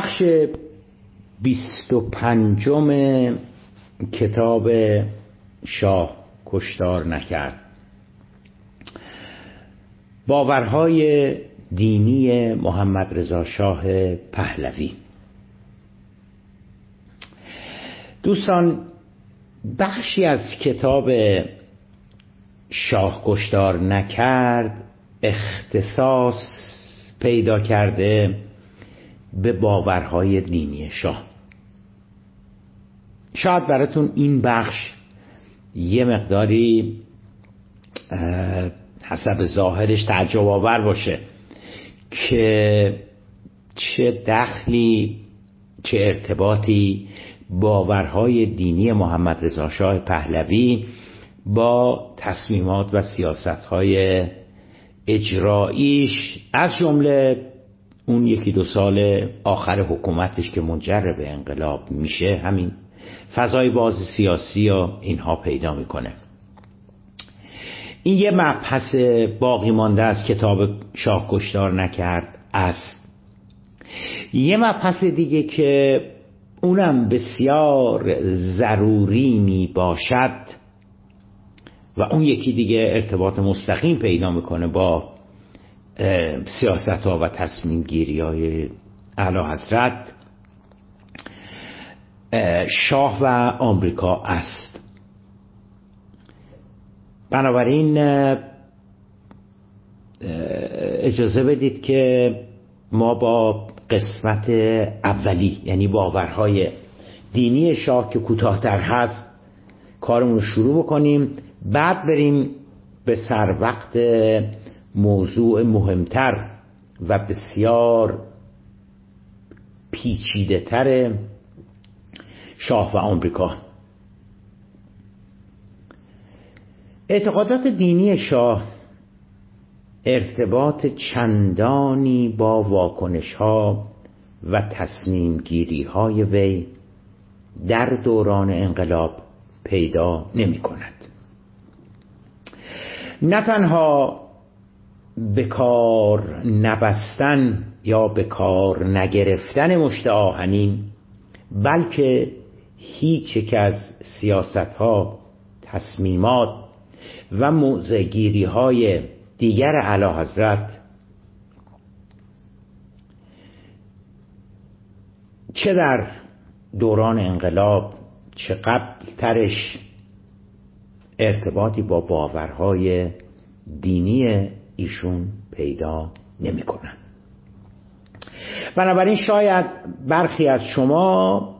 بخش بیست و پنجم کتاب شاه کشتار نکرد. باورهای دینی محمد رضا شاه پهلوی. دوستان بخشی از کتاب شاه کشتار نکرد اختصاص پیدا کرده به باورهای دینی شاه. شاید براتون این بخش یه مقداری حسب ظاهرش تعجب آور باشه که چه دخلی چه ارتباطی باورهای دینی محمد رضا شاه پهلوی با تصمیمات و سیاستهای اجراییش از جمله اون یکی دو سال آخر حکومتش که منجر به انقلاب میشه همین فضای باز سیاسی و اینها پیدا می‌کنه. این یه مبحث باقی مانده از کتاب شاه کشتار نکرد است. یه مبحث دیگه که اونم بسیار ضروری می باشد و اون یکی دیگه ارتباط مستقیم پیدا می‌کنه با سیاست ها و تصمیم گیری های علا حضرت شاه و آمریکا است. بنابراین اجازه بدید که ما با قسمت اولی یعنی باورهای دینی شاه که کوتاهتر هست کارمون رو شروع بکنیم. بعد بریم به سر وقت موضوع مهمتر و بسیار پیچیده تر شاه و آمریکا. اعتقادات دینی شاه ارتباط چندانی با واکنش ها و تصمیم گیری های وی در دوران انقلاب پیدا نمی کند نه تنها به کار نبستن یا به کار نگرفتن مشت آهنین بلکه هیچ یک از سیاست ها تصمیمات و موزگیری های دیگر علا حضرت چه در دوران انقلاب چه قبل ترش ارتباطی با باورهای دینی ایشون پیدا نمی کنن. بنابراین شاید برخی از شما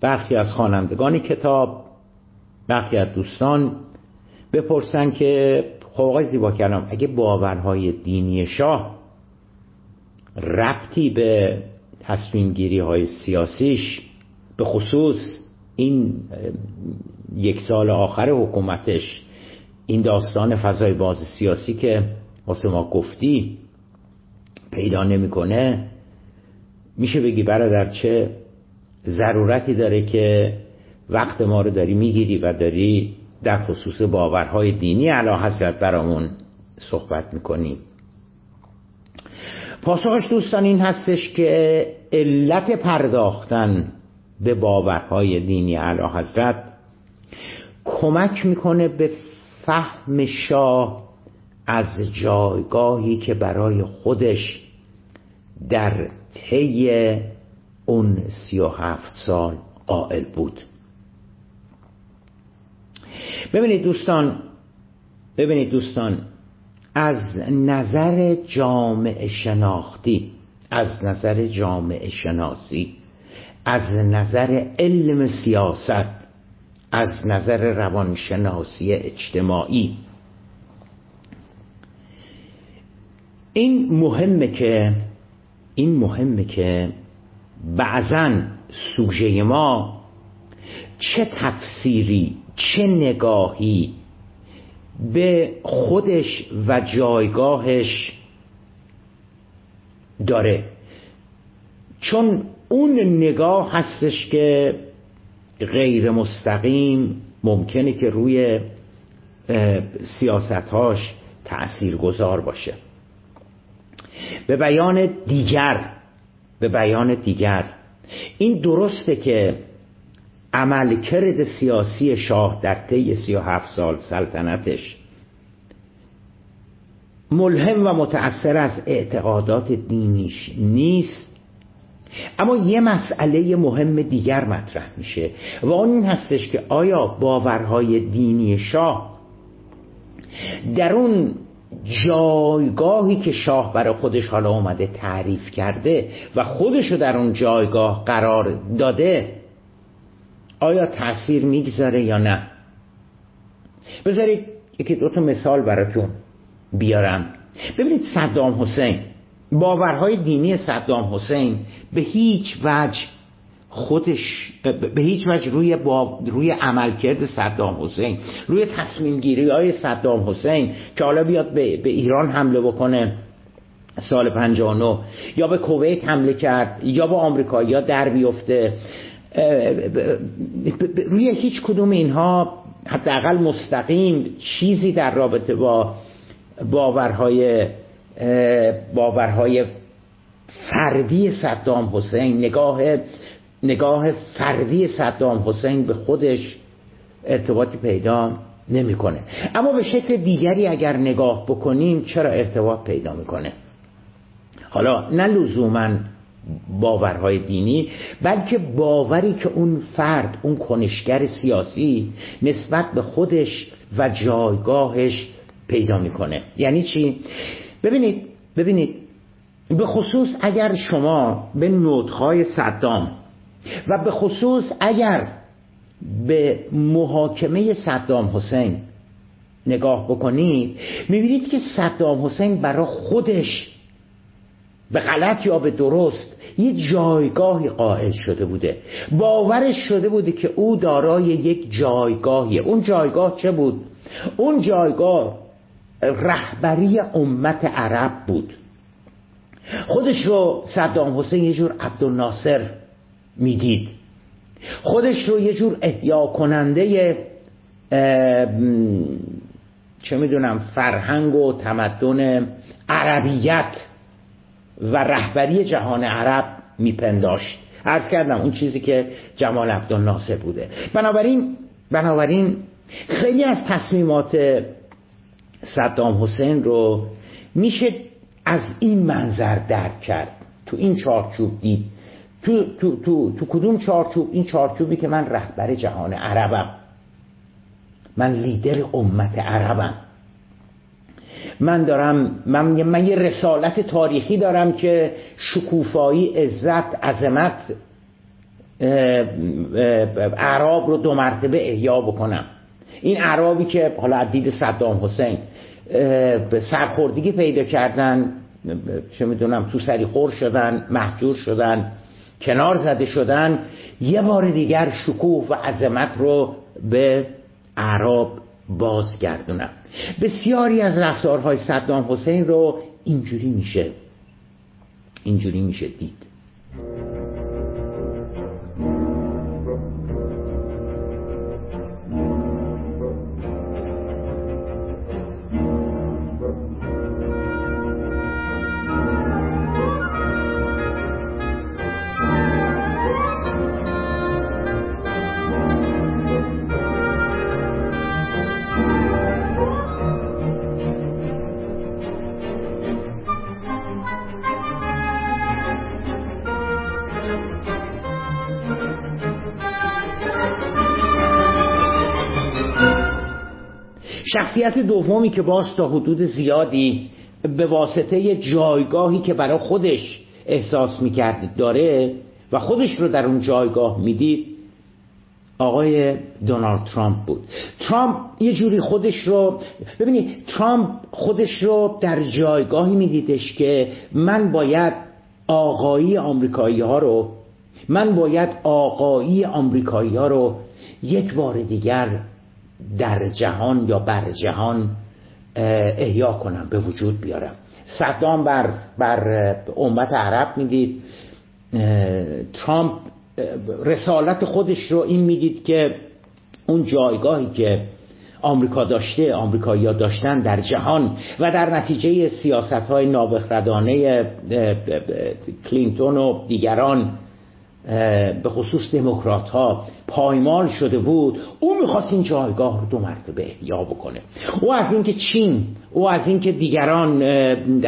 برخی از خوانندگان کتاب برخی از دوستان بپرسن که خب آقای زیبا کلام اگه باورهای دینی شاه ربطی به تصمیم گیری های سیاسیش به خصوص این یک سال آخر حکومتش این داستان فضای باز سیاسی که واسه ما گفتی پیدا نمی‌کنه. میشه بگی برادر چه ضرورتی داره که وقت ما رو داری می‌گیری و داری در خصوص باورهای دینی علا حضرت برامون صحبت می‌کنیم پاسخش دوستان این هستش که علت پرداختن به باورهای دینی علا حضرت کمک می‌کنه به فهم شاه از جایگاهی که برای خودش در طی اون سی و هفت سال قائل بود. ببینید دوستان ببینید دوستان از نظر جامعه شناختی از نظر جامعه شناسی از نظر علم سیاست از نظر روانشناسی اجتماعی این مهمه که این مهمه که بعضا سوژه ما چه تفسیری چه نگاهی به خودش و جایگاهش داره. چون اون نگاه هستش که غیر مستقیم ممکنه که روی سیاستهاش تأثیر گذار باشه. به بیان دیگر به بیان دیگر. این درسته که عملکرد سیاسی شاه در طی سی و هفت سال سلطنتش ملهم و متأثر از اعتقادات دینیش نیست اما یه مسئله مهم دیگر مطرح میشه و اون این هستش که آیا باورهای دینی شاه در اون جایگاهی که شاه برای خودش حالا اومده تعریف کرده و خودشو در اون جایگاه قرار داده آیا تاثیر می‌گذاره یا نه؟ بذارید یکی دو تا مثال براتون بیارم. ببینید صدام حسین باورهای دینی صدام حسین به هیچ وجه خودش به هیچ وجه روی, با... روی عملکرد صدام حسین روی تصمیم گیری های صدام حسین که حالا بیاد به, به ایران حمله بکنه سال 59 یا به کویت حمله کرد یا با آمریکا یا در بیفته روی هیچ کدوم اینها حداقل مستقیم چیزی در رابطه با باورهای باورهای فردی صدام حسین نگاه نگاه فردی صدام حسین به خودش ارتباطی پیدا نمی‌کنه. اما به شکل دیگری اگر نگاه بکنیم چرا ارتباط پیدا می‌کنه؟ حالا نه لزوما باورهای دینی بلکه باوری که اون فرد اون کنشگر سیاسی نسبت به خودش و جایگاهش پیدا می‌کنه. یعنی چی؟ ببینید ببینید به خصوص اگر شما به نوتهای صدام و به خصوص اگر به محاکمه صدام حسین نگاه بکنید می‌بینید که صدام حسین برای خودش به غلط یا به درست یه جایگاهی قائل شده بوده. باورش شده بوده که او دارای یک جایگاهی. اون جایگاه چه بود؟ اون جایگاه رهبری امت عرب بود. خودش رو صدام حسین یه جور عبدالناصر می‌دید. خودش رو یه جور احیا کننده چه می‌دونم فرهنگ و تمدن عربیت و رهبری جهان عرب میپنداشت. عرض کردم اون چیزی که جمال عبدالناصر بوده. بنابراین بنابراین خیلی از تصمیمات صدام حسین رو میشه از این منظر درک کرد. تو این چارچوب دید. تو, تو, تو, تو کدوم چارچوب؟ این چارچوبی که من رهبر جهان عربم. من لیدر امت عربم. من دارم من, من یه رسالت تاریخی دارم که شکوفایی عزت عظمت عرب رو دو مرتبه احیا بکنم. این عربی که حالا دید صدام حسین سرخوردگی پیدا کردن چه می‌دونم تو سری خور شدن محجور شدن. کنار زده شدن یه بار دیگر شکوه و عظمت رو به عرب بازگردونم. بسیاری از رفتارهای صدام حسین رو اینجوری میشه اینجوری میشه دید. شخصیت دومی که باز تا حدود زیادی به واسطه جایگاهی که برای خودش احساس می‌کرد داره و خودش رو در اون جایگاه می‌دید آقای دونالد ترامپ بود. ترامپ یه جوری خودش رو ببینید ترامپ خودش رو در جایگاهی میدیدش که من باید آقایی آمریکایی ها رو من باید آقایی آمریکایی ها رو یک بار دیگر در جهان یا بر جهان احیا کنم به وجود بیارم. صدام بر, بر امت عرب می‌دید. ترامپ رسالت خودش رو این می‌دید که اون جایگاهی که آمریکا داشته آمریکایی‌ها داشتن در جهان و در نتیجه سیاست های نابخردانه کلینتون و دیگران به خصوص دموکرات ها پایمال شده بود. او می‌خواست این جایگاه رو دو مرتبه احیا بکنه. او از اینکه چین او از اینکه دیگران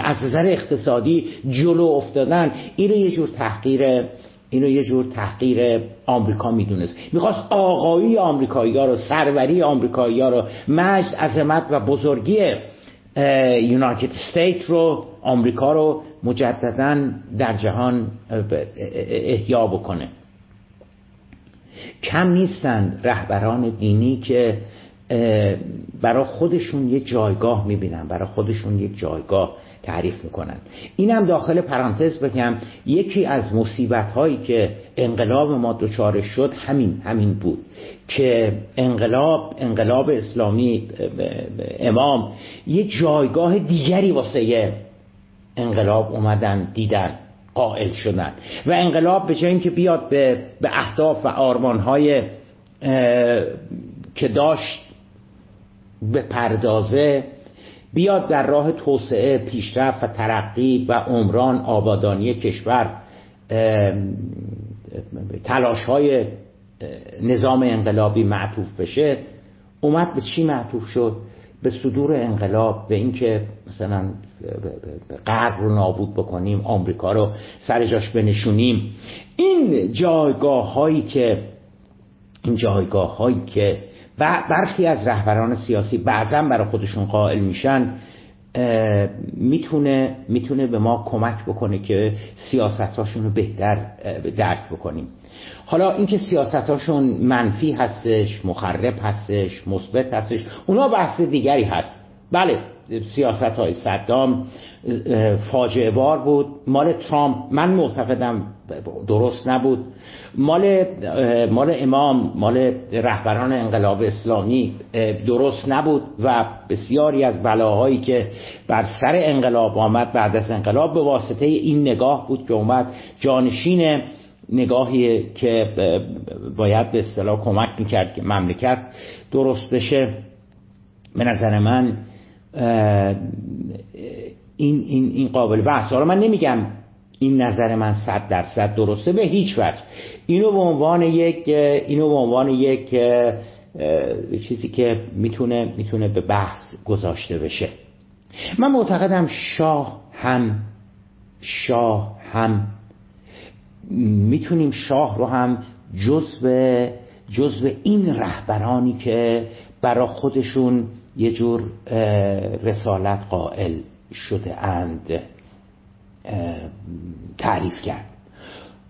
از نظر اقتصادی جلو افتادن اینو یه جور تحقیر اینو یه جور تحقیر آمریکا می‌دونست. می‌خواست آقایی آمریکایی ها رو سروری آمریکایی ها رو مجد عظمت و بزرگی یونایتد استیت رو آمریکا رو مجددا در جهان احیا بکنه. کم نیستند رهبران دینی که برای خودشون یک جایگاه می‌بینن برای خودشون یک جایگاه تعریف می‌کنن. اینم داخل پرانتز بگم یکی از مصیبت هایی که انقلاب ما دچارش شد همین همین بود که انقلاب انقلاب اسلامی امام یه جایگاه دیگری واسه انقلاب اومدن دیدن. قائل شدن. و انقلاب به جای اینکه بیاد به, به اهداف و آرمانهای که داشت به پردازه بیاد در راه توسعه پیشرفت و ترقی و عمران آبادانی کشور تلاش های نظام انقلابی معطوف بشه. اومد به چی معطوف شد؟ به صدور انقلاب به اینکه مثلا غرب رو نابود بکنیم آمریکا رو سر جاش بنشونیم. این جایگاه هایی که این جایگاه هایی که برخی از رهبران سیاسی بعضا برای خودشون قائل میشن می‌تونه می‌تونه به ما کمک بکنه که سیاستاشون رو بهتر درک بکنیم. حالا اینکه سیاستاشون منفی هستش مخرب هستش مثبت هستش اونا بحث دیگری هست. بله سیاست های صدام فاجعه بار بود. مال ترامپ من معتقدم درست نبود. مال مال امام مال رهبران انقلاب اسلامی درست نبود و بسیاری از بلاهایی که بر سر انقلاب آمد بعد از انقلاب به واسطه این نگاه بود که اومد جانشین نگاهی که باید به اصطلاح کمک می‌کرد که مملکت درست بشه. به نظر من این, این, این قابل بحث. حالا من نمیگم این نظر من صد درصد درسته به هیچ وجه. اینو به عنوان یک اینو به عنوان یک چیزی که می‌تونه می‌تونه به بحث گذاشته بشه. من معتقدم شاه هم شاه هم می‌تونیم شاه رو هم جزو جزو این رهبرانی که برا خودشون یه جور رسالت قائل شده اند تعریف کرد.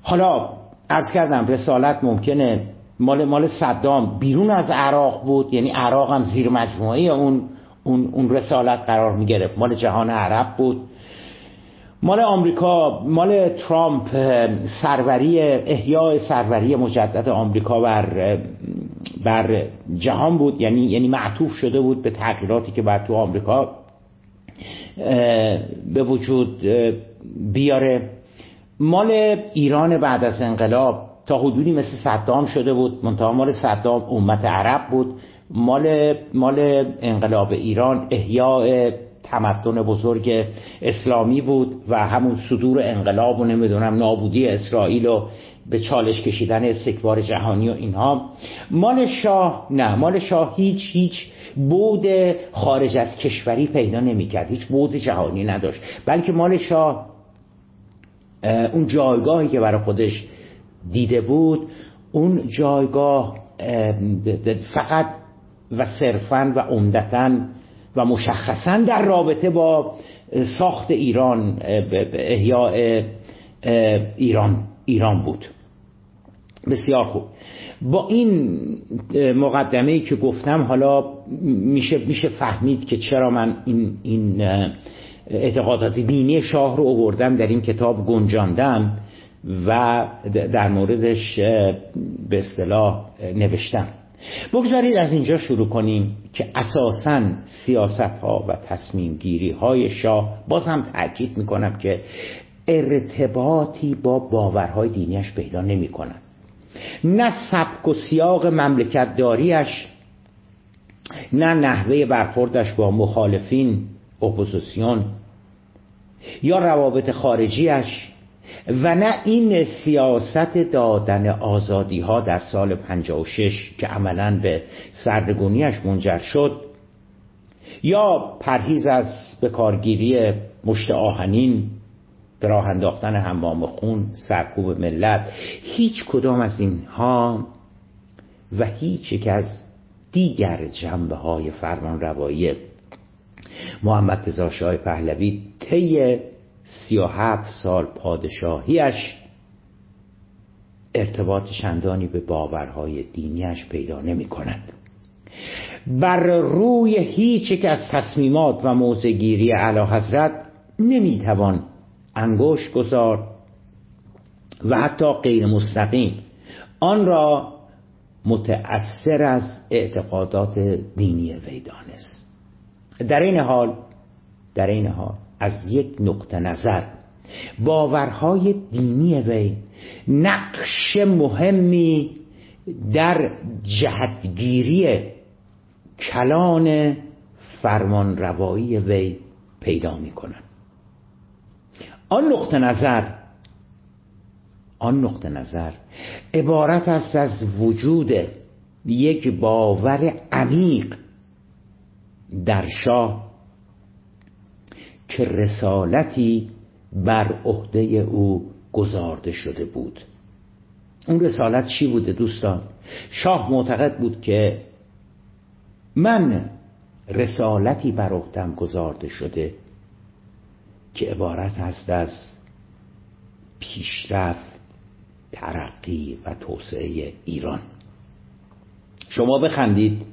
حالا ارز کردم رسالت ممکنه مال مال صدام بیرون از عراق بود یعنی عراق هم زیر مجموعه اون اون, اون رسالت قرار می گرفت مال جهان عرب بود. مال آمریکا مال ترامپ سروری احیاء سروری مجدد آمریکا بر بر جهان بود. یعنی یعنی معطوف شده بود به تغییراتی که بر تو آمریکا به وجود بیاره. مال ایران بعد از انقلاب تا حدودی مثل صدام شده بود. منتها مال صدام امت عرب بود. مال مال انقلاب ایران احیاء تمدن بزرگ اسلامی بود و همون صدور انقلاب و نمی‌دونم نابودی اسرائیل و به چالش کشیدن استکبار جهانی و اینها. مال شاه نه مال شاه هیچ هیچ بود خارج از کشوری پیدا نمی‌کرد هیچ بود جهانی نداشت. بلکه مال شاه اون جایگاهی که برای خودش دیده بود اون جایگاه فقط و صرفا و عمدتا و مشخصا در رابطه با ساخت ایران احیاء ایران ایران بود. بسیار خوب. با این مقدمه ای که گفتم حالا میشه میشه فهمید که چرا من این این اعتقادات دینی شاه رو آوردم در این کتاب گنجاندم و در موردش به اصطلاح نوشتم. بگذارید از اینجا شروع کنیم که اساسا سیاست ها و تصمیم گیری های شاه باز هم تأکید می‌کنم که ارتباطی با باورهای دینیش پیدا نمی کنند نه سبک و سیاق مملکت داریش نه نحوه برخوردش با مخالفین اپوزیسیون یا روابط خارجیش و نه این سیاست دادن آزادی ها در سال 56 که عملا به سرنگونیش منجر شد یا پرهیز از بکارگیری مشت آهنین به راه انداختن حمام خون سرکوب ملت هیچ کدام از اینها و هیچ یک از دیگر جنبه های فرمان روایی محمد شاه پهلوی طی سی و هفت سال پادشاهیش ارتباط چندانی به باورهای دینیش پیدا نمی کند. بر روی هیچ یک از تصمیمات و موزگیری علا حضرت نمی توان انگوش گذار و حتی غیر مستقیم. آن را متأثر از اعتقادات دینی وی در این حال در این حال از یک نقطه نظر. باورهای دینی وی نقش مهمی در جهتگیری کلان فرمانروایی وی پیدا می کنند آن نقطه نظر آن نقطه نظر عبارت است از وجود یک باور عمیق در شاه که رسالتی بر عهده او گذارده شده بود. اون رسالت چی بوده دوستان؟ شاه معتقد بود که من رسالتی بر عهدم گذارده شده که عبارت هست از پیشرفت ترقی و توسعه ایران. شما بخندید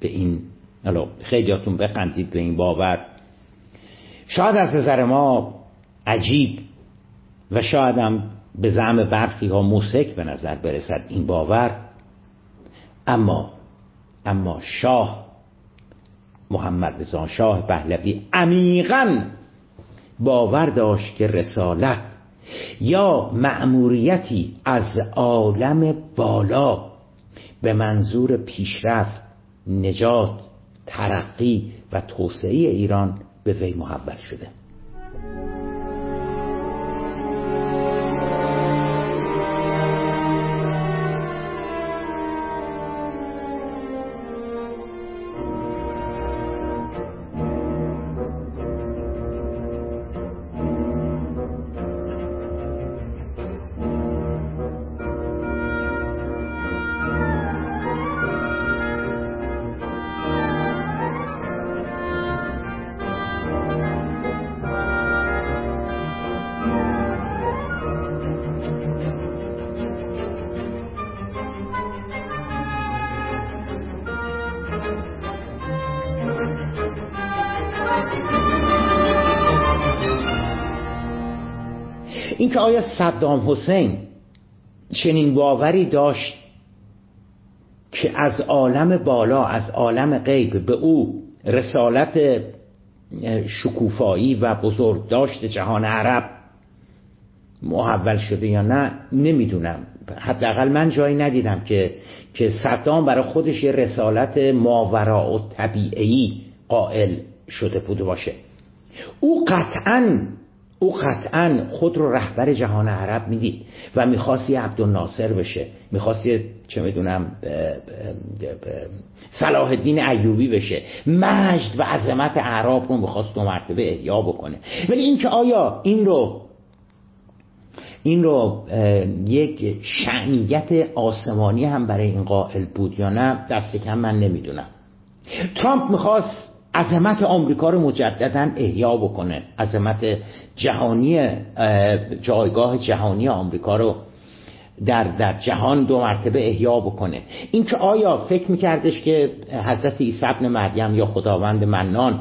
به این خیلیاتون بخندید به این باور. شاید از نظر ما عجیب و شاید هم به زعم برخی ها موسک به نظر برسد این باور. اما اما شاه محمد رضا شاه پهلوی عمیقا باور داشت که رسالت یا مأموریتی از عالم بالا به منظور پیشرفت نجات ترقی و توسعه ایران به وی محول شده. آیا صدام حسین چنین باوری داشت که از عالم بالا از عالم غیب به او رسالت شکوفایی و بزرگ داشت جهان عرب محول شده یا نه نمی‌دونم. حداقل من جایی ندیدم که که صدام برای خودش یه رسالت ماورا و طبیعی قائل شده بوده باشه. او قطعا او قطعا خود رو رهبر جهان عرب می‌دید و می‌خواست یه عبدالناصر بشه می‌خواست یه چه می‌دونم صلاح الدین ایوبی بشه. مجد و عظمت عرب رو می‌خواست دو مرتبه احیا بکنه. ولی اینکه آیا این رو این رو یک شعنیت آسمانی هم برای این قائل بود یا نه دست کم من نمی‌دونم. ترامپ می‌خواست عظمت آمریکا رو مجددا احیا بکنه. عظمت جهانی جایگاه جهانی آمریکا رو در, در جهان دو مرتبه احیا بکنه. اینکه آیا فکر میکردش که حضرت عیسی ابن مریم یا خداوند منان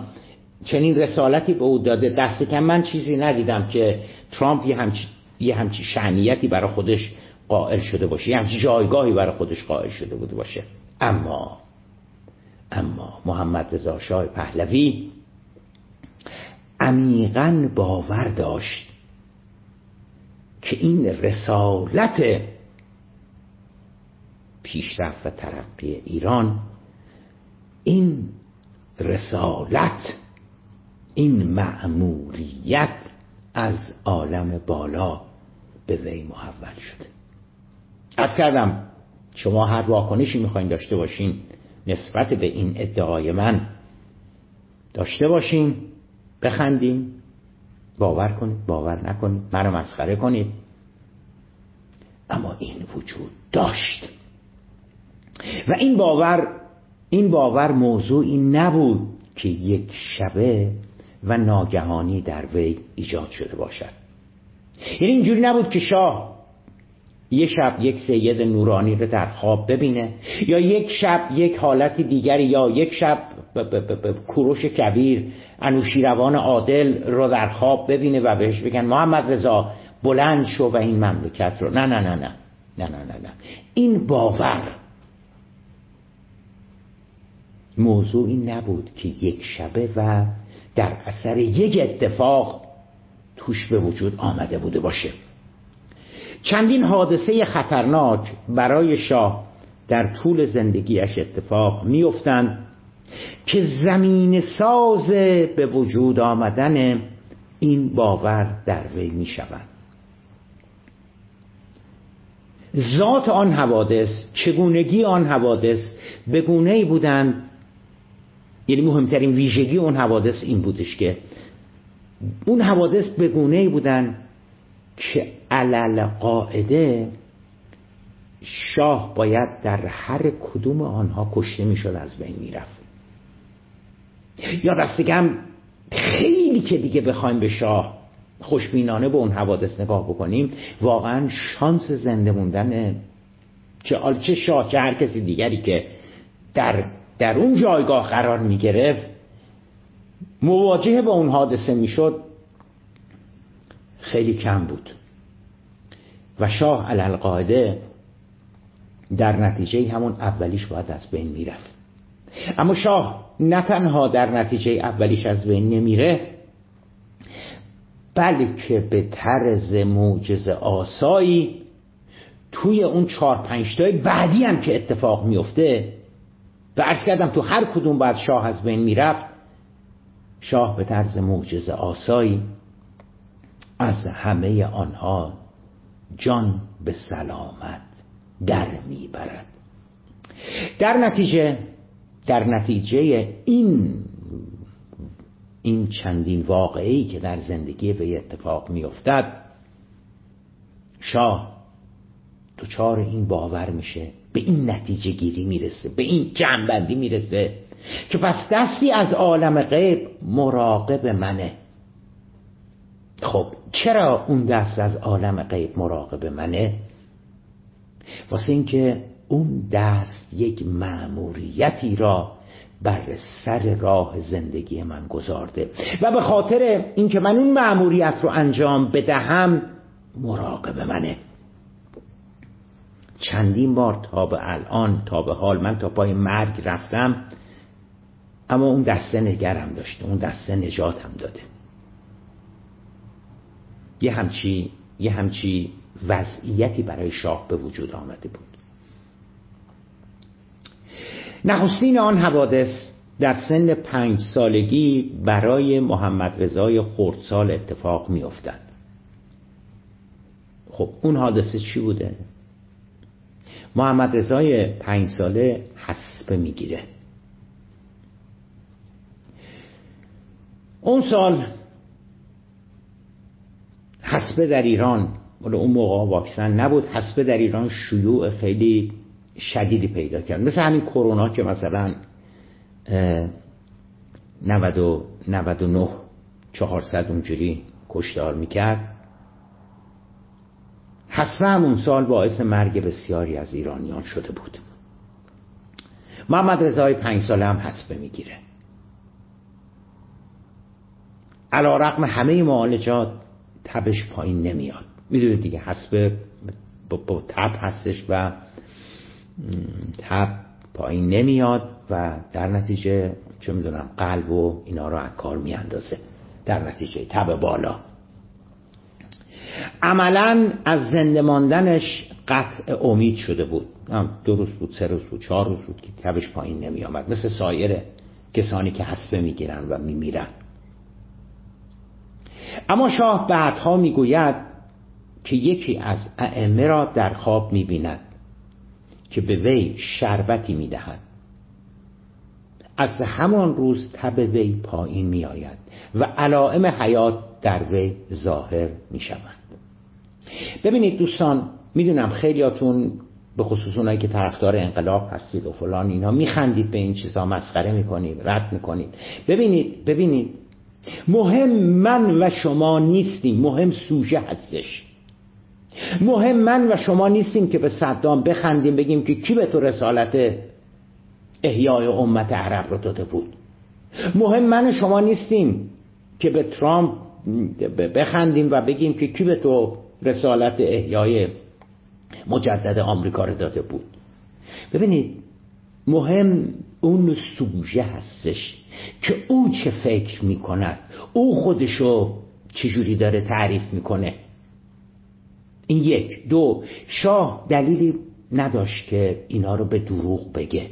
چنین رسالتی به او داده؟ دست کم من چیزی ندیدم که ترامپ یه همچی, یه همچی شعنیتی برای خودش قائل شده باشه. یه همچی جایگاهی برای خودش قائل شده بوده باشه. اما اما محمد رضا شاه پهلوی عمیقا باور داشت که این رسالت پیشرفت و ترقی ایران این رسالت این مأموریت از عالم بالا به وی محول شده. از کردم شما هر واکنشی می‌خواین داشته باشین نسبت به این ادعای من. داشته باشین بخندیم باور کنید باور نکنید منو مسخره کنید. اما این وجود داشت. و این باور این باور موضوعی نبود که یک شبه و ناگهانی در وی ایجاد شده باشد. یعنی اینجوری نبود که شاه یه شب یک سید نورانی رو در خواب ببینه یا یک شب یک حالت دیگری یا یک شب کوروش کبیر انوشیروان عادل رو در خواب ببینه و بهش بگن محمد رضا بلند شو و این مملکت رو. نه نه نه نه نه نه نه, نه. این باور. موضوعی نبود که یک شبه و در اثر یک اتفاق توش به وجود آمده بوده باشه. چندین حادثه خطرناک برای شاه در طول زندگیش اتفاق میافتند که زمین ساز به وجود آمدن این باور در وی می شود ذات آن حوادث چگونگی آن حوادث به گونه بودند یعنی مهمترین ویژگی اون حوادث این بودش که اون حوادث به گونه بودن که علل قاعده شاه باید در هر کدوم آنها کشته می‌شد از بین می‌رفت. یا دستگم خیلی که دیگه بخوایم به شاه خوشبینانه به اون حوادث نگاه بکنیم واقعا شانس زنده موندن چه چه شاه چه هر کسی دیگری که در در اون جایگاه قرار می گرفت مواجه با اون حادثه می‌شد خیلی کم بود. و شاه علالقاعده در نتیجه همون اولیش باید از بین می‌رفت. اما شاه نه تنها در نتیجه اولیش از بین نمیره بلکه به طرز موجز آسایی توی اون چهار پنجتای بعدی هم که اتفاق میفته و ارز کردم تو هر کدوم بعد شاه از بین می‌رفت شاه به طرز معجز آسایی از همه آنها جان به سلامت در می‌برد. در نتیجه در نتیجه این این چندین واقعی که در زندگی به اتفاق میافتد شاه دچار این باور میشه به این نتیجه گیری می‌رسه به این جنبندی می‌رسه که پس دستی از عالم غیب مراقب منه. خب چرا اون دست از عالم غیب مراقب منه؟ واسه اینکه اون دست یک معموریتی را بر سر راه زندگی من گذارده و به خاطر اینکه من اون معموریت رو انجام بدهم مراقب منه. چندین بار تا به الان تا به حال من تا پای مرگ رفتم اما اون دسته نگرم داشته اون دسته نجاتم داده. یه همچی یه همچی وضعیتی برای شاه به وجود آمده بود نخستین آن حوادث در سن پنج سالگی برای محمد رضای خردسال اتفاق می افتد. خب اون حادثه چی بوده؟ محمد رضای پنج ساله حسبه می‌گیره اون سال حسبه در ایران. ولی اون موقع واکسن نبود. حسبه در ایران شیوع خیلی شدیدی پیدا کرد. مثل همین کرونا که مثلا 90 99 400 اونجوری کشتار می‌کرد. حسبه همون سال باعث مرگ بسیاری از ایرانیان شده بود. محمد رضای پنج ساله هم حسبه می‌گیره. علا رقم همه معالجات تبش پایین نمیاد. می‌دونید دیگه حسب با, تب هستش و تب پایین نمیاد و در نتیجه چه می‌دونم قلب و اینا رو از کار میاندازه. در نتیجه تب بالا. عملا از زنده ماندنش قطع امید شده بود. دو روز بود سه روز بود چهار روز بود که تبش پایین نمی آمد مثل سایر کسانی که حسبه می‌گیرن و میمیرن. اما شاه بعدها می‌گوید که یکی از ائمه را در خواب می‌بیند که به وی شربتی می‌دهد. از همان روز تب وی پایین میآید و علائم حیات در وی ظاهر می‌شوند. ببینید دوستان می‌دونم خیلیاتون به خصوص اونایی که طرفدار انقلاب هستید و فلان اینا میخندید به این چیزا مسخره می‌کنید رد می‌کنید. ببینید ببینید مهم من و شما نیستیم مهم سوژه هستش. مهم من و شما نیستیم که به صدام بخندیم بگیم که کی به تو رسالت احیای امت عرب رو داده بود. مهم من شما نیستیم که به ترامپ بخندیم و بگیم که کی به تو رسالت احیای مجدد آمریکا رو داده بود. ببینید مهم اون سوژه هستش. که او چه فکر می‌کند. او خودشو چجوری داره تعریف می‌کنه. این یک. دو شاه دلیلی نداشت که اینا رو به دروغ بگه.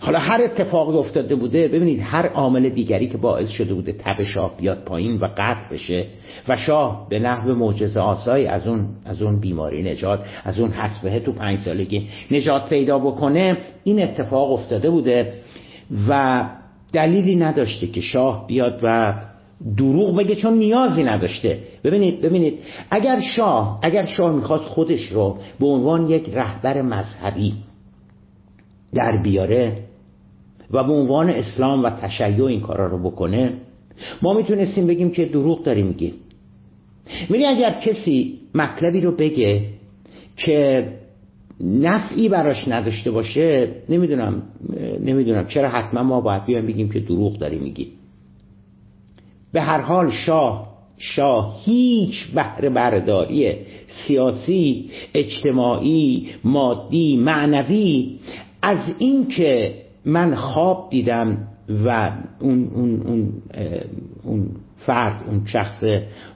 حالا هر اتفاقی افتاده بوده ببینید هر عامل دیگری که باعث شده بوده تب شاه بیاد پایین و قطع بشه و شاه به نحو معجزه آسایی از اون از اون بیماری نجات از اون حسبه تو پنج سالگی نجات پیدا بکنه این اتفاق افتاده بوده و دلیلی نداشته که شاه بیاد و دروغ بگه چون نیازی نداشته. ببینید ببینید اگر شاه اگر شاه می‌خواست خودش رو به عنوان یک رهبر مذهبی در بیاره و به عنوان اسلام و تشیع این کارا رو بکنه ما می‌تونستیم بگیم که دروغ داری میگی میگه اگر کسی مطلبی رو بگه که نفعی براش نداشته باشه نمی‌دونم نمی‌دونم. چرا حتما ما باید بیایم بگیم که دروغ داری میگی؟ به هر حال شاه شاه هیچ بهره برداری سیاسی اجتماعی مادی معنوی. از اینکه من خواب دیدم و اون, اون, اون, اون فرد اون شخص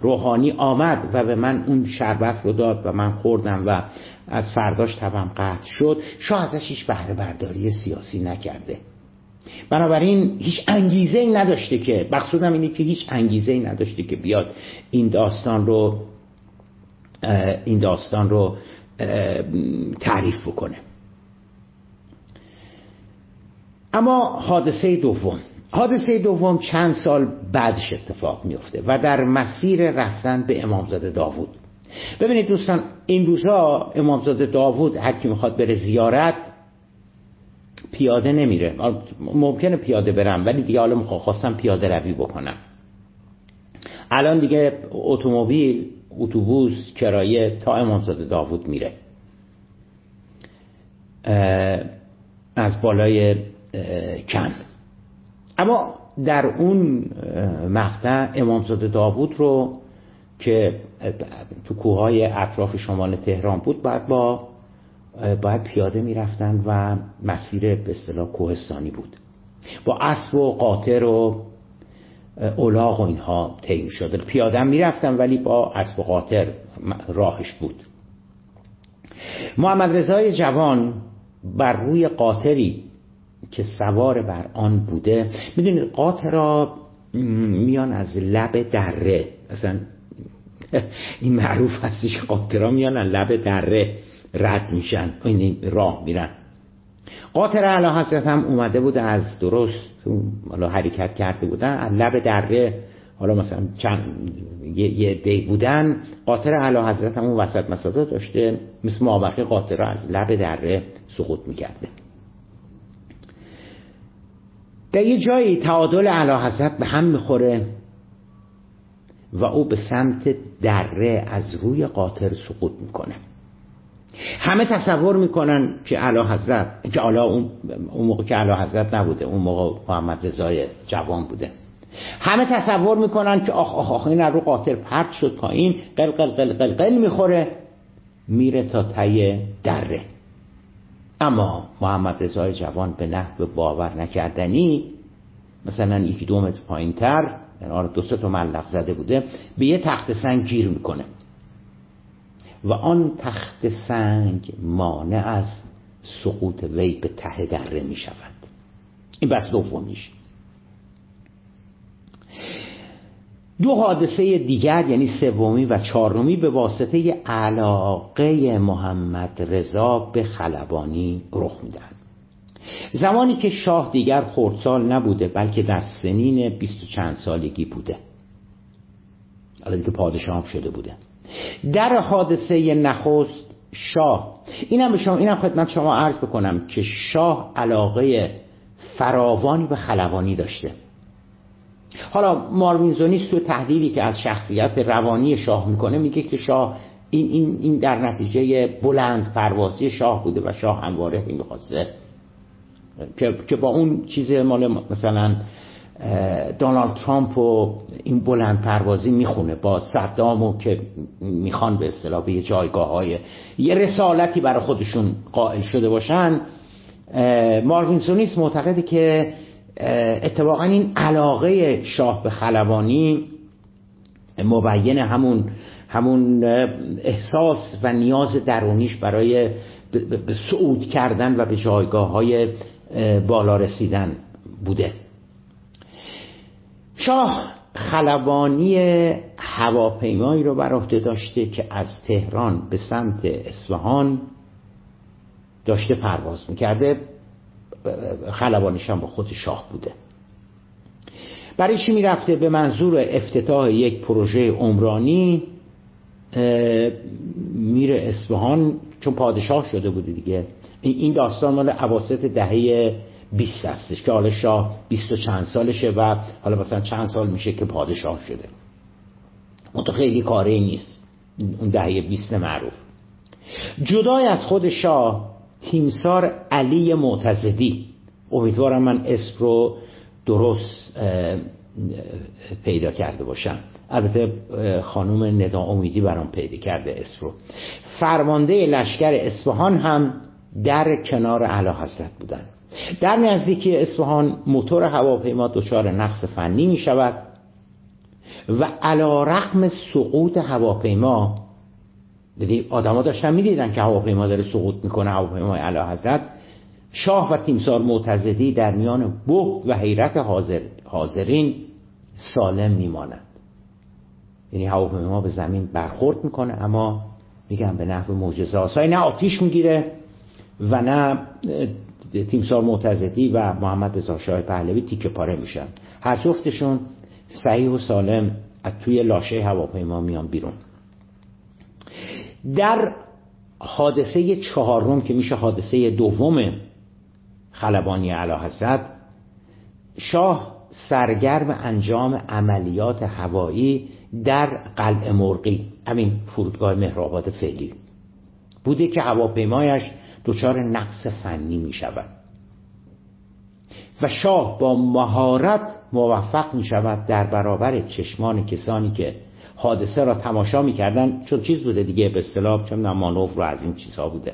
روحانی آمد و به من اون شربت رو داد و من خوردم و از فرداش تبم قطع شد. شاه ازش هیچ بهره برداری سیاسی نکرده. بنابراین هیچ انگیزه ای نداشته که مقصودم اینه که هیچ انگیزه ای نداشته که بیاد این داستان رو این داستان رو تعریف بکنه. اما حادثه دوم. حادثه دوم چند سال بعدش اتفاق میفته و در مسیر رفتن به امامزاده داوود. ببینید دوستان این روزها امامزاده داوود هر کی می‌خواد بره زیارت پیاده نمیره. ممکنه پیاده برم ولی دیگه حالا خواستم پیاده روی بکنم. الان دیگه اتومبیل اتوبوس کرایه تا امامزاده داوود میره. از بالای کن اما در اون مقطع امامزاده داوود رو که تو کوههای اطراف شمال تهران بود بعد با باید پیاده می‌رفتن و مسیر به اصطلاح کوهستانی بود. با اسب و قاطر و اولاغ و اینها طی شده پیاده می‌رفتن ولی با اسب و قاطر راهش بود. محمد رضای جوان بر روی قاطری که سوار بر آن بوده می‌دونید قاطرا میان از لب دره اصلا این معروف هستش قاطرا میان لب دره رد میشن. این راه میرن. قاطر علا حضرت هم اومده بوده از درست حالا حرکت کرده بودن. از لب دره حالا مثلا چند یه, دی بودن. قاطر علا حضرت هم اون وسط مسادا داشته. مثل مابقی قاطر از لب دره سقوط می‌کرده. در یه جایی تعادل علا حضرت به هم می‌خوره. و او به سمت دره از روی قاطر سقوط می‌کنه. همه تصور می‌کنن که علا حضرت که حالا اون, موقع که علا حضرت نبوده اون موقع محمد رضای جوان بوده. همه تصور می‌کنن که آخ آخ آخ این رو قاطر پرت شد پایین قل قل قل قل قل می‌خوره میره تا تی دره. اما محمد رضای جوان به نحو باور نکردنی مثلا یکی دو متر پایین تر یعنی دو سه تا ملق زده بوده به یه تخت سنگ گیر می‌کنه. و آن تخت سنگ مانع از سقوط وی به ته دره می شود این بس دومیش. دو حادثه دیگر یعنی سومی و چهارمی به واسطه علاقه محمد رضا به خلبانی رخ میدن زمانی که شاه دیگر خردسال نبوده بلکه در سنین بیست و چند سالگی بوده. حالا دیگه پادشاه شده بوده. در حادثه نخست شاه. اینم به شما اینم خدمت شما عرض بکنم که شاه علاقه فراوانی به خلبانی داشته. حالا ماروین تو تحلیلی که از شخصیت روانی شاه می‌کنه میگه که شاه این, این, این در نتیجه بلند پروازی شاه بوده و شاه همواره می‌خواسته که, که با اون چیز مال مثلا دونالد ترامپ و این بلند پروازی می‌خونه با صدامو که می‌خوان به اصطلاح به یه جایگاه های یه رسالتی برای خودشون قائل شده باشن. ماروین سونیس معتقده که اتفاقا این علاقه شاه به خلبانی مبین همون همون احساس و نیاز درونیش برای به صعود کردن و به جایگاه های بالا رسیدن بوده. شاه خلبانی هواپیمایی رو بر عهده داشته که از تهران به سمت اصفهان داشته پرواز می‌کرده. خلبانش هم با خود شاه بوده. برای چی می‌رفته؟ به منظور افتتاح یک پروژه عمرانی میره اصفهان چون پادشاه شده بوده دیگه. این داستان مال عواسط دهه 20 هستش که حالا شاه 20 و چند سالشه و حالا مثلا چند سال میشه که پادشاه شده. تو خیلی کاری نیست. اون دهه 20 معروف. جدای از خود شاه تیمسار علی معتزدی. امیدوارم من اسم رو درست پیدا کرده باشم. البته خانوم ندا امیدی برام پیدا کرده اسم رو. فرمانده لشکر اصفهان هم در کنار علا حضرت بودن. در نزدیکی اصفهان موتور هواپیما دچار نقص فنی می شود و علا رقم سقوط هواپیما دیدی آدما داشتن می‌دیدن که هواپیما داره سقوط می‌کنه هواپیمای اعلی حضرت. شاه و تیمسار معتزدی در میان بغض و حیرت حاضر حاضرین سالم میمانند. یعنی هواپیما به زمین برخورد می‌کنه اما میگم به نحو معجزه آسای نه آتیش می‌گیره. و نه تیمسار معتزدی و محمد رضا شاه پهلوی تیکه پاره میشن. هر جفتشون صحیح و سالم از توی لاشه هواپیما میان بیرون. در حادثه چهارم که میشه حادثه دوم خلبانی علا حضرت شاه سرگرم انجام عملیات هوایی در قلعه مرقی همین فرودگاه مهرآباد فعلی. بوده که هواپیمایش دچار نقص فنی می شود و شاه با مهارت موفق می شود در برابر چشمان کسانی که حادثه را تماشا می‌کردن. چون چیز بوده دیگه به اصطلاح چون مانور رو از این چیزها بوده.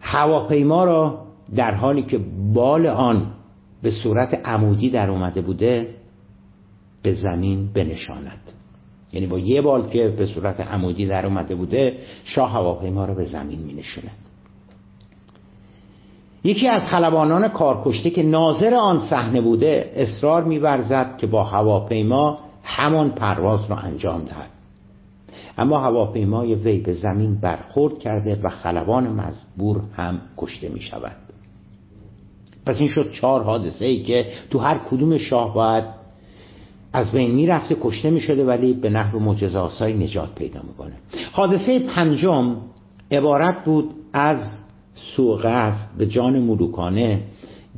هواپیما را در حالی که بال آن به صورت عمودی در اومده بوده به زمین بنشاند. یعنی با یه بال که به صورت عمودی در اومده بوده شاه هواپیما را به زمین می نشونه یکی از خلبانان کارکشته که ناظر آن صحنه بوده اصرار میورزد که با هواپیما همان پرواز را انجام دهد. اما هواپیمای وی به زمین برخورد کرده و خلبان مزبور هم کشته می شود پس این شد چهار حادثه ای که تو هر کدوم شاه باید از بین می‌رفته کشته می شده ولی به نحو معجزه نجات پیدا می‌کنه. حادثه پنجم عبارت بود از سوء به جان ملوکانه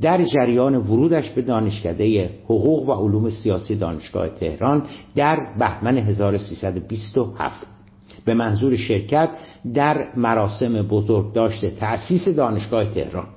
در جریان ورودش به دانشکده حقوق و علوم سیاسی دانشگاه تهران در بهمن 1327 به منظور شرکت در مراسم بزرگ داشته تأسیس دانشگاه تهران.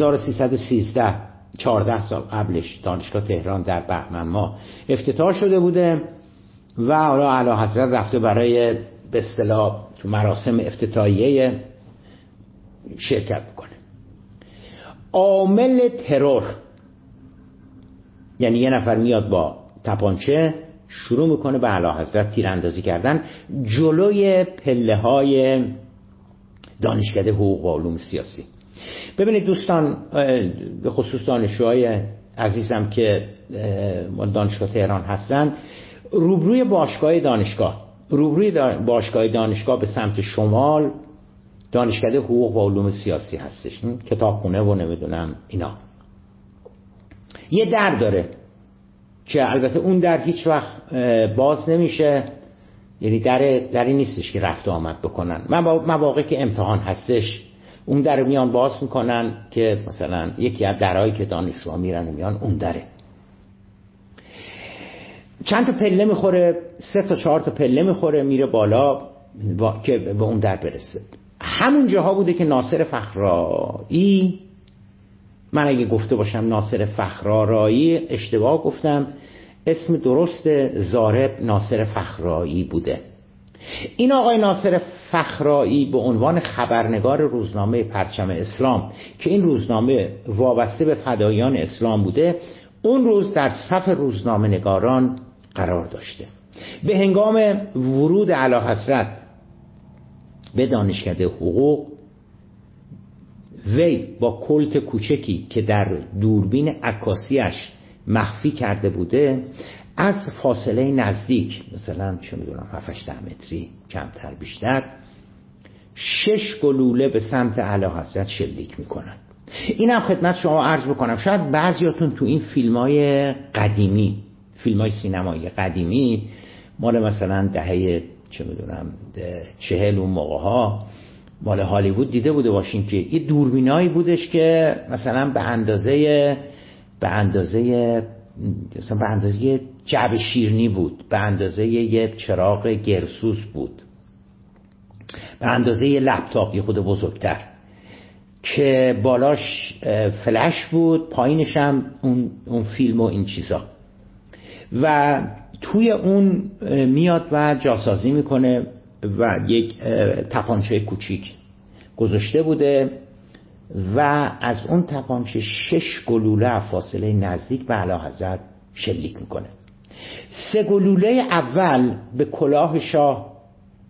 1313 14 سال قبلش دانشگاه تهران در بهمن ماه افتتاح شده بوده و حالا اعلی حضرت رفته برای به اصطلاح تو مراسم افتتاحیه شرکت می‌کنه. عامل ترور یعنی یه نفر میاد با تپانچه شروع می‌کنه به اعلی حضرت تیراندازی کردن جلوی پله های دانشکده حقوق و علوم سیاسی. ببینید دوستان به خصوص دانشجوهای عزیزم که دانشگاه تهران هستن روبروی باشگاه دانشگاه روبروی باشگاه دانشگاه به سمت شمال دانشکده حقوق و علوم سیاسی هستش. کتابخونه و نمی‌دونم اینا. یه در داره که البته اون در هیچ وقت باز نمیشه. یعنی در دری نیستش که رفت آمد بکنن. مواقع که امتحان هستش اون در میان باز می‌کنن که مثلا یکی از درهایی که دانشجوها میرن میان اون دره. چند تا پله می‌خوره سه تا چهار تا پله می‌خوره میره بالا که به اون در برسه. همون جاها بوده که ناصر فخرایی من اگه گفته باشم ناصر فخرارایی اشتباه گفتم اسم درست زارب ناصر فخرایی بوده. این آقای ناصر فخرایی به عنوان خبرنگار روزنامه پرچم اسلام که این روزنامه وابسته به فدایان اسلام بوده اون روز در صف روزنامه نگاران قرار داشته. به هنگام ورود علی حضرت به دانشکده حقوق وی با کلت کوچکی که در دوربین عکاسیش مخفی کرده بوده از فاصله نزدیک مثلا چه می‌دونم 7 متری کمتر بیشتر شش گلوله به سمت اعلی حضرت شلیک می‌کنن. اینم خدمت شما عرض بکنم شاید بعضیاتون تو این فیلم های قدیمی فیلم های سینمایی قدیمی مال مثلا دهه چه می‌دونم چهل اون موقع ها مال هالیوود دیده بوده باشین که یه دوربینایی بودش که مثلا به اندازه به اندازه مثلا به اندازه جعب شیرنی بود. به اندازه یه چراغ گرسوس بود. به اندازه یه لپتاپ یه خود بزرگتر. که بالاش فلش بود پایینش هم اون, اون فیلم و این چیزا. و توی اون میاد و جاسازی می‌کنه و یک تپانچه کوچیک گذاشته بوده. و از اون تپانچه شش گلوله فاصله نزدیک به علا حضرت شلیک می‌کنه. سه گلوله اول به کلاه شاه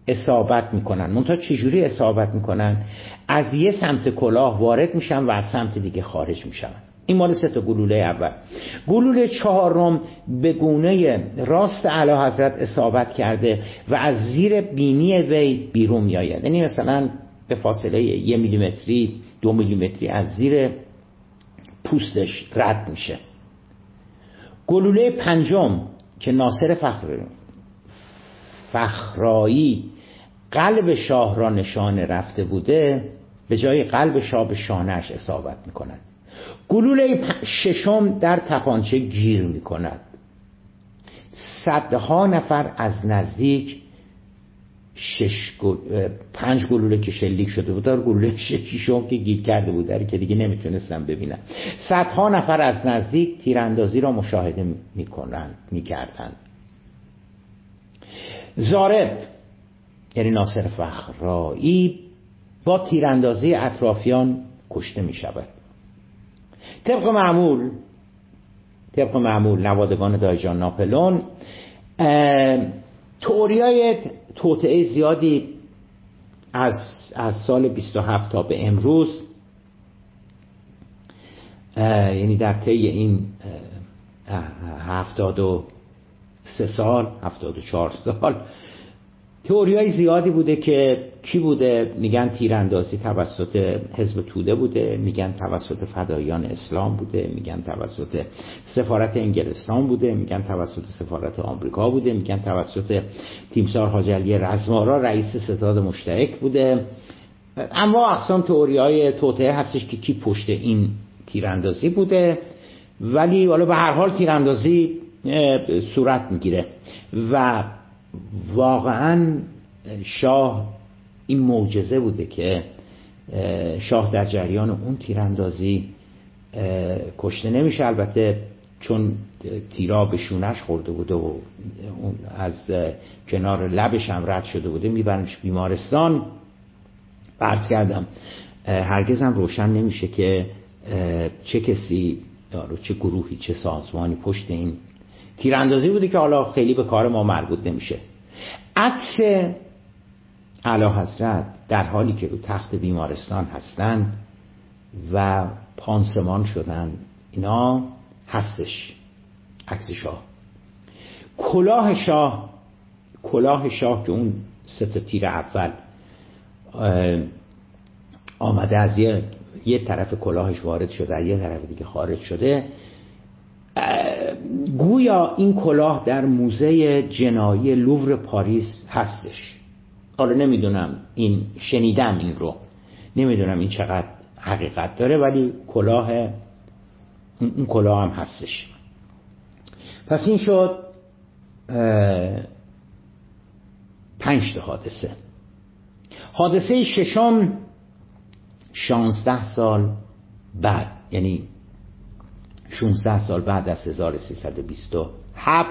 اصابت می‌کنن. منتها چجوری اصابت می‌کنن؟ از یه سمت کلاه وارد میشن و از سمت دیگه خارج میشن. این مال سه تا گلوله اول. گلوله چهارم به گونه راست اعلی حضرت اصابت کرده و از زیر بینی وی بیرون میآید. یعنی مثلا به فاصله یه میلیمتری دو میلیمتری از زیر پوستش رد میشه. گلوله پنجم که ناصر فخر فخرایی قلب شاه را نشانه رفته بوده به جای قلب شاه به شانهش اصابت می‌کند. گلوله ششم در تپانچه گیر می‌کند. صدها نفر از نزدیک شش گل... پنج گلوله که شلیک شده بود. در گلوله ششم که گیر کرده بود. در که دیگه نمی‌تونستم ببینم. صدها نفر از نزدیک تیراندازی را مشاهده می‌کنند می‌کردند. زارب یعنی ناصر فخرایی با تیراندازی اطرافیان کشته می شود. طبق معمول طبق معمول نوادگان دایجان ناپلون توریای توطعه زیادی از, از سال 27 تا به امروز یعنی در طی این هفتاد و سه سال هفتاد و چهار سال تئوری های زیادی بوده که کی بوده؟ میگن تیراندازی توسط حزب توده بوده میگن توسط فدایان اسلام بوده میگن توسط سفارت انگلستان بوده میگن توسط سفارت آمریکا بوده میگن توسط تیمسار حاجلی رزمارا رئیس ستاد مشترک بوده. اما اقسام تئوری های توطعه هستش که کی پشت این تیراندازی بوده. ولی حالا به هر حال تیراندازی صورت می‌گیره. و واقعا شاه این معجزه بوده که شاه در جریان اون تیراندازی کشته نمیشه. البته چون تیرا به شونش خورده بوده و از کنار لبش هم رد شده بوده میبرنش بیمارستان. برس کردم هرگز هم روشن نمیشه که چه کسی چه گروهی چه سازمانی پشت این تیراندازی بوده که حالا خیلی به کار ما مربوط نمیشه. عکس علا حضرت در حالی که رو تخت بیمارستان هستند و پانسمان شدن اینا هستش. عکس شاه. کلاه شاه کلاه شاه که اون سه تیر اول آمده از یه, یه طرف کلاهش وارد شده یه طرف دیگه خارج شده. گویا این کلاه در موزه جنایی لوور پاریس هستش. حالا نمی‌دونم این شنیدم این رو. نمی‌دونم این چقدر حقیقت داره ولی کلاه اون کلاه هم هستش. پس این شد پنج تا حادثه. حادثه ششم شانزده سال بعد. یعنی 16 سال بعد از 1327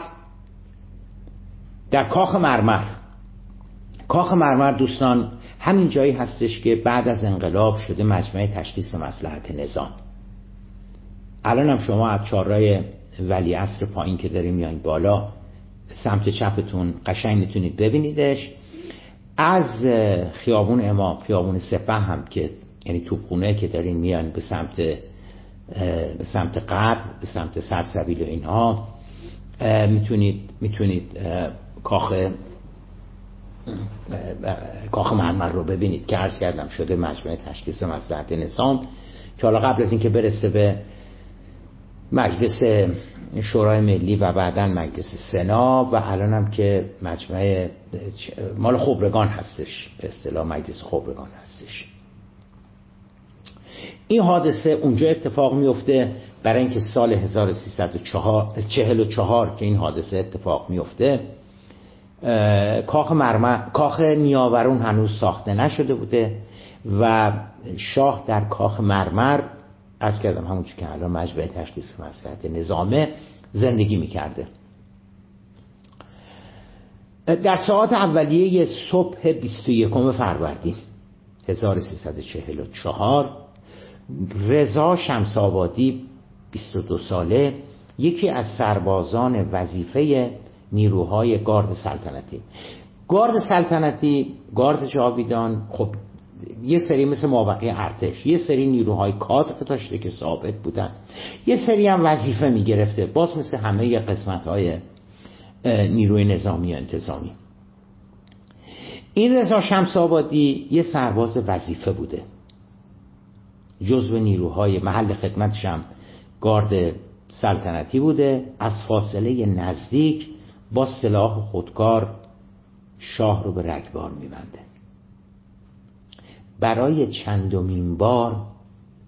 در کاخ مرمر. کاخ مرمر دوستان همین جایی هستش که بعد از انقلاب شده مجمع تشخیص مسلحت نظام. الان هم شما از چهارراه ولی عصر پایین که داریم میایین بالا سمت چپتون قشنگ می‌تونید ببینیدش. از خیابون امام خیابون سپه هم که یعنی توپخونه که دارین میان به سمت به سمت غرب به سمت سرسبیل و اینها می‌تونید می‌تونید کاخ کاخ مرمر رو ببینید که عرض کردم شده مجموعه تشخیص مصلحت نظام که حالا قبل از اینکه برسه به مجلس شورای ملی و بعدا مجلس سنا و الان هم که مجمع مال خبرگان هستش به اصطلاح مجلس خبرگان هستش. این حادثه اونجا اتفاق میفته برای اینکه سال 1344 که این حادثه اتفاق میفته کاخ مرمر کاخ نیاورون هنوز ساخته نشده بوده و شاه در کاخ مرمر از کردم همون که الان مجمع تشخیص مسئلت نظامه زندگی می‌کرده. در ساعت اولیه صبح 21 فروردین 1344 رضا شمسابادی 22 ساله یکی از سربازان وظیفه نیروهای گارد سلطنتی. گارد سلطنتی گارد جاویدان خب یه سری مثل مابقی ارتش یه سری نیروهای کادر داشته که ثابت بودن. یه سری هم وظیفه می‌گرفته باز مثل همه قسمت های نیروی نظامی و انتظامی. این رضا شمس آبادی یه سرباز وظیفه بوده. جزو نیروهای محل خدمتش هم گارد سلطنتی بوده از فاصله نزدیک با سلاح خودکار شاه رو به رگبار میبنده. برای چندمین بار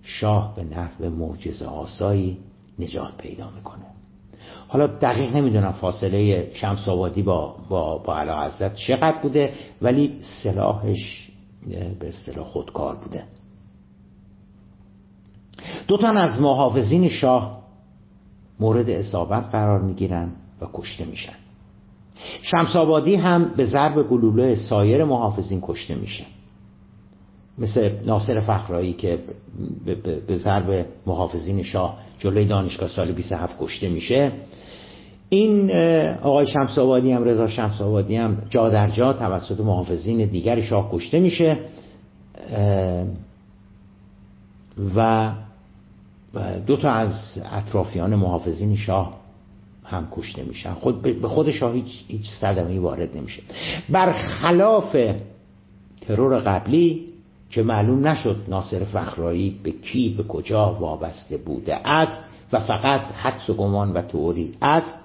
شاه به نحو معجزه آسایی نجات پیدا می‌کنه. حالا دقیق نمی‌دونم فاصله شمس آبادی با با با علا چقدر بوده ولی سلاحش به اصطلاح خودکار بوده. دو تن از محافظین شاه مورد اصابت قرار می‌گیرن و کشته میشن. شمس آبادی هم به ضرب گلوله سایر محافظین کشته میشه. مثل ناصر فخرایی که به ضرب محافظین شاه جلوی دانشگاه سال 27 کشته میشه. این آقای شمس آبادی هم رضا شمس آبادی هم جا در جا توسط محافظین دیگر شاه کشته میشه. و دو تا از اطرافیان محافظین شاه هم کشته میشن. خود به خود شاه هیچ, هیچ صدمه وارد نمیشه. برخلاف ترور قبلی که معلوم نشد ناصر فخرایی به کی به کجا وابسته بوده است و فقط حدس و گمان و تئوری است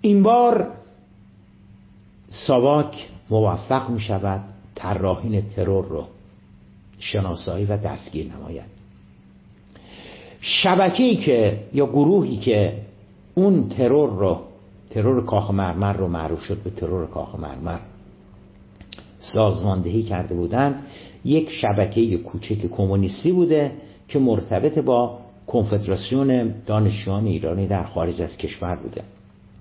این بار ساواک موفق می شود طراحین ترور رو شناسایی و دستگیر نماید. شبکه‌ای که یا گروهی که اون ترور رو ترور کاخ مرمر رو معروف شد به ترور کاخ مرمر سازماندهی کرده بودن یک شبکه کوچک کمونیستی بوده که مرتبط با کنفدراسیون دانشجویان ایرانی در خارج از کشور بوده.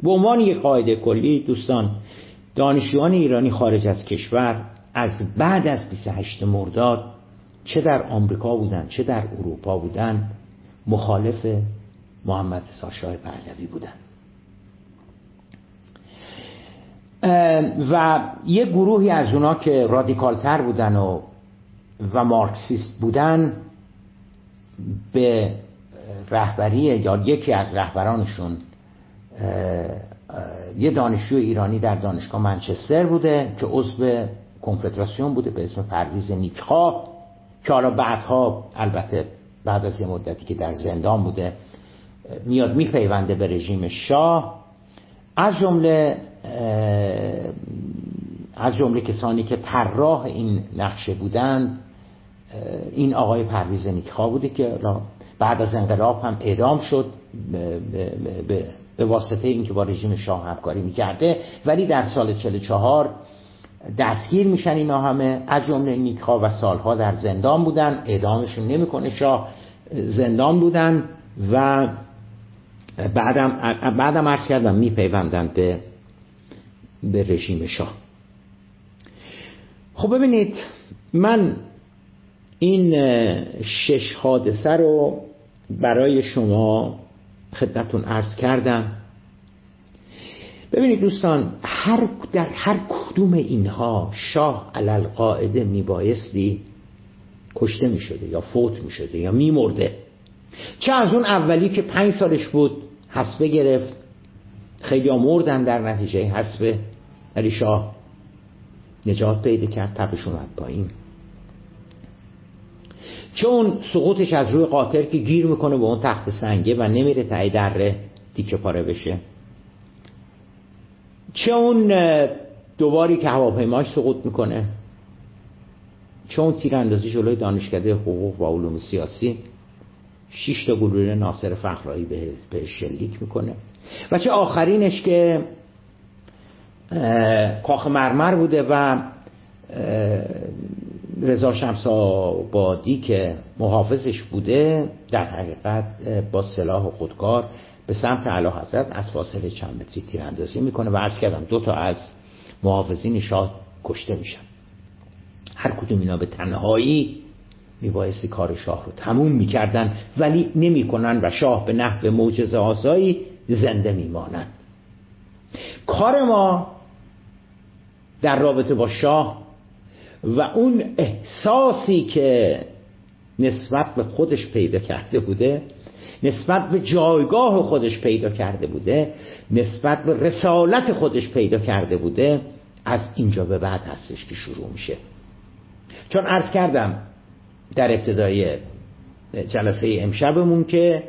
به عنوان یک قاعده کلی دوستان دانشجویان ایرانی خارج از کشور از بعد از 28 مرداد چه در آمریکا بودن چه در اروپا بودن مخالف محمد رضا شاه پهلوی بودن. و یه گروهی از اونا که رادیکالتر بودن و و مارکسیست بودن به رهبری یا یکی از رهبرانشون یه دانشجو ایرانی در دانشگاه منچستر بوده که عضو کنفدراسیون بوده به اسم پرویز نیکخواه که حالا بعدها البته بعد از یه مدتی که در زندان بوده میاد میپیونده به رژیم شاه. از جمله از جمله کسانی که طراح این نقشه بودند این آقای پرویز نیکخواه بوده که بعد از انقلاب هم اعدام شد به واسطه اینکه با رژیم شاه همکاری می‌کرده. ولی در سال 44 دستگیر میشن اینا همه. از جمله نیکها و سالها در زندان بودن. اعدامشون نمی‌کنه. شاه زندان بودن و بعدم بعدم عرض کردم میپیوندن به به رژیم شاه. خب ببینید من این شش حادثه رو برای شما خدمتون عرض کردم. ببینید دوستان هر در هر کدوم اینها شاه علل قاعده میبایستی کشته می‌شده یا فوت می‌شده یا میمرده. چه از اون اولی که پنج سالش بود حسبه گرفت خیلی مردن در نتیجه حسبه ولی شاه نجات پیدا کرد تبش اومد پایین. چون سقوطش از روی قاطر که گیر می‌کنه به اون تخت سنگه و نمیره تایی دره دیکه پاره بشه. چه اون دوباری که هواپیماش سقوط می‌کنه؟ چه اون تیراندازی جلوی دانشکده حقوق و علوم سیاسی؟ شش تا گلوله ناصر فخرایی به شلیک می‌کنه. و چه آخرینش که کاخ مرمر بوده و رضا شمس آبادی که محافظش بوده در حقیقت با سلاح و خودکار به سمت علا حضرت از فاصله چند متری تیراندازی می‌کنه و عرض کردم دو تا از محافظین شاه کشته میشن. هر کدوم اینا به تنهایی میبایستی کار شاه رو تموم می‌کردن ولی نمی‌کنن و شاه به نحو معجزه آسایی زنده میمانند. کار ما در رابطه با شاه و اون احساسی که نسبت به خودش پیدا کرده بوده نسبت به جایگاه خودش پیدا کرده بوده نسبت به رسالت خودش پیدا کرده بوده از اینجا به بعد هستش که شروع میشه. چون عرض کردم در ابتدای جلسه امشبمون که